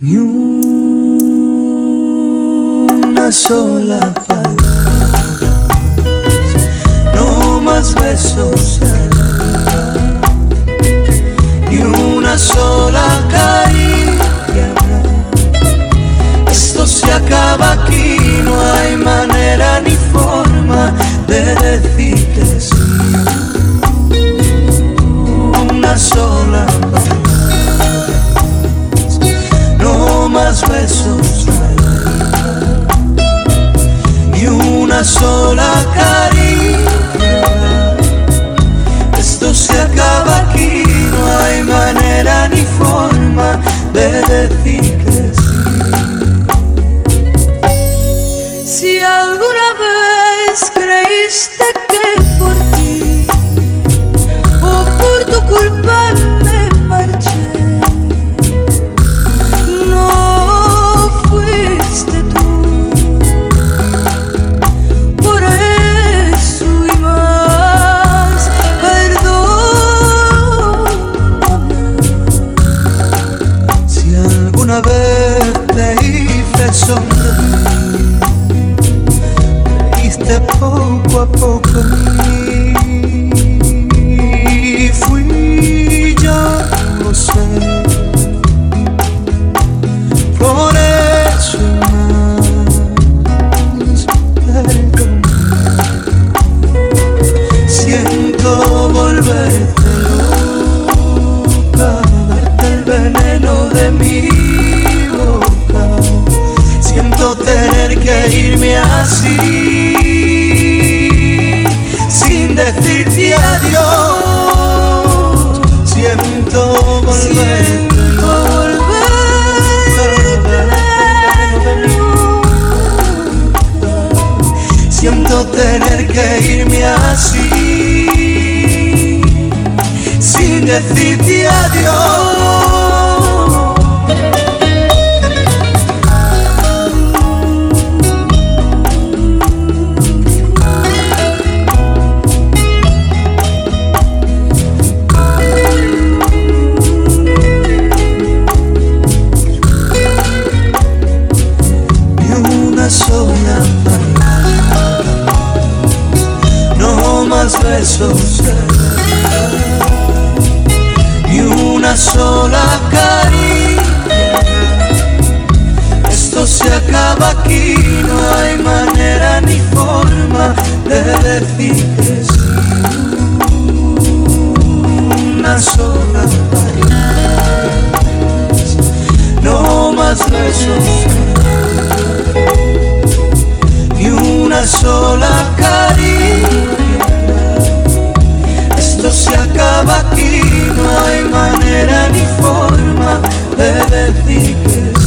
Ni una sola palabra, sola caricia. Esto se acaba aquí, no hay manera ni forma de decir que sí. Si alguna vez creíste que irme así, sin decirte adiós. Siento volverte Siento tener que irme así, sin decirte adiós. Besos, una sola caricia. Esto se acaba aquí, no hay manera ni forma de decir que. Una sola palabra, no más besos ni una sola acaba aquí, no hay manera ni forma de decir que